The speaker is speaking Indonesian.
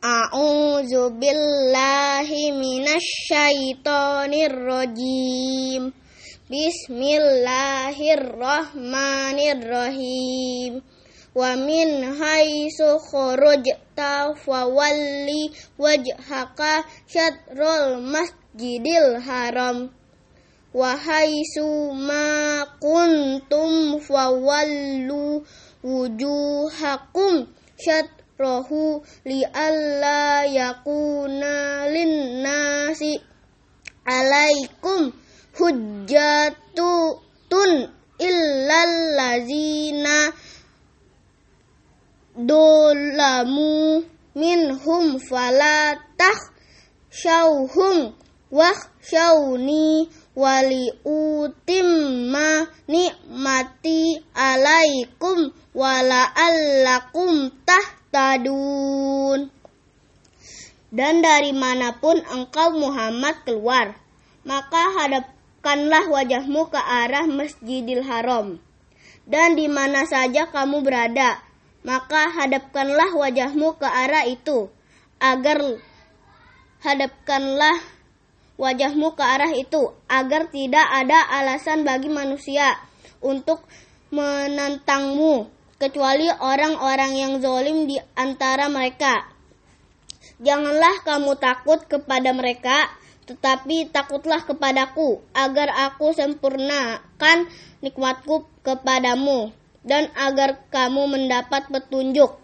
A'udzu billahi minasyaitonir rajim. Bismillahirrahmanirrahim. Wa min haitsu kharajta fawalli wajhaka syatrul masjidil haram. Wa haitsu ma kuntum fawallu wujuhakum syatrahu li alla yakuna linnasi alaikum hujjatun illal lazina dolamu minhum falatah syauhum wah syauni wali utimma nikmati alaikum wala allakum tahtadun dan dari mana pun engkau Muhammad keluar maka hadapkanlah wajahmu ke arah Masjidil Haram. Dan di mana saja kamu berada, maka hadapkanlah wajahmu ke arah itu, agar hadapkanlah wajahmu ke arah itu, agar tidak ada alasan bagi manusia untuk menentangmu, kecuali orang-orang yang zolim di antara mereka. Janganlah kamu takut kepada mereka, tetapi takutlah kepadaku, agar aku sempurnakan nikmatku kepadamu, dan agar kamu mendapat petunjuk.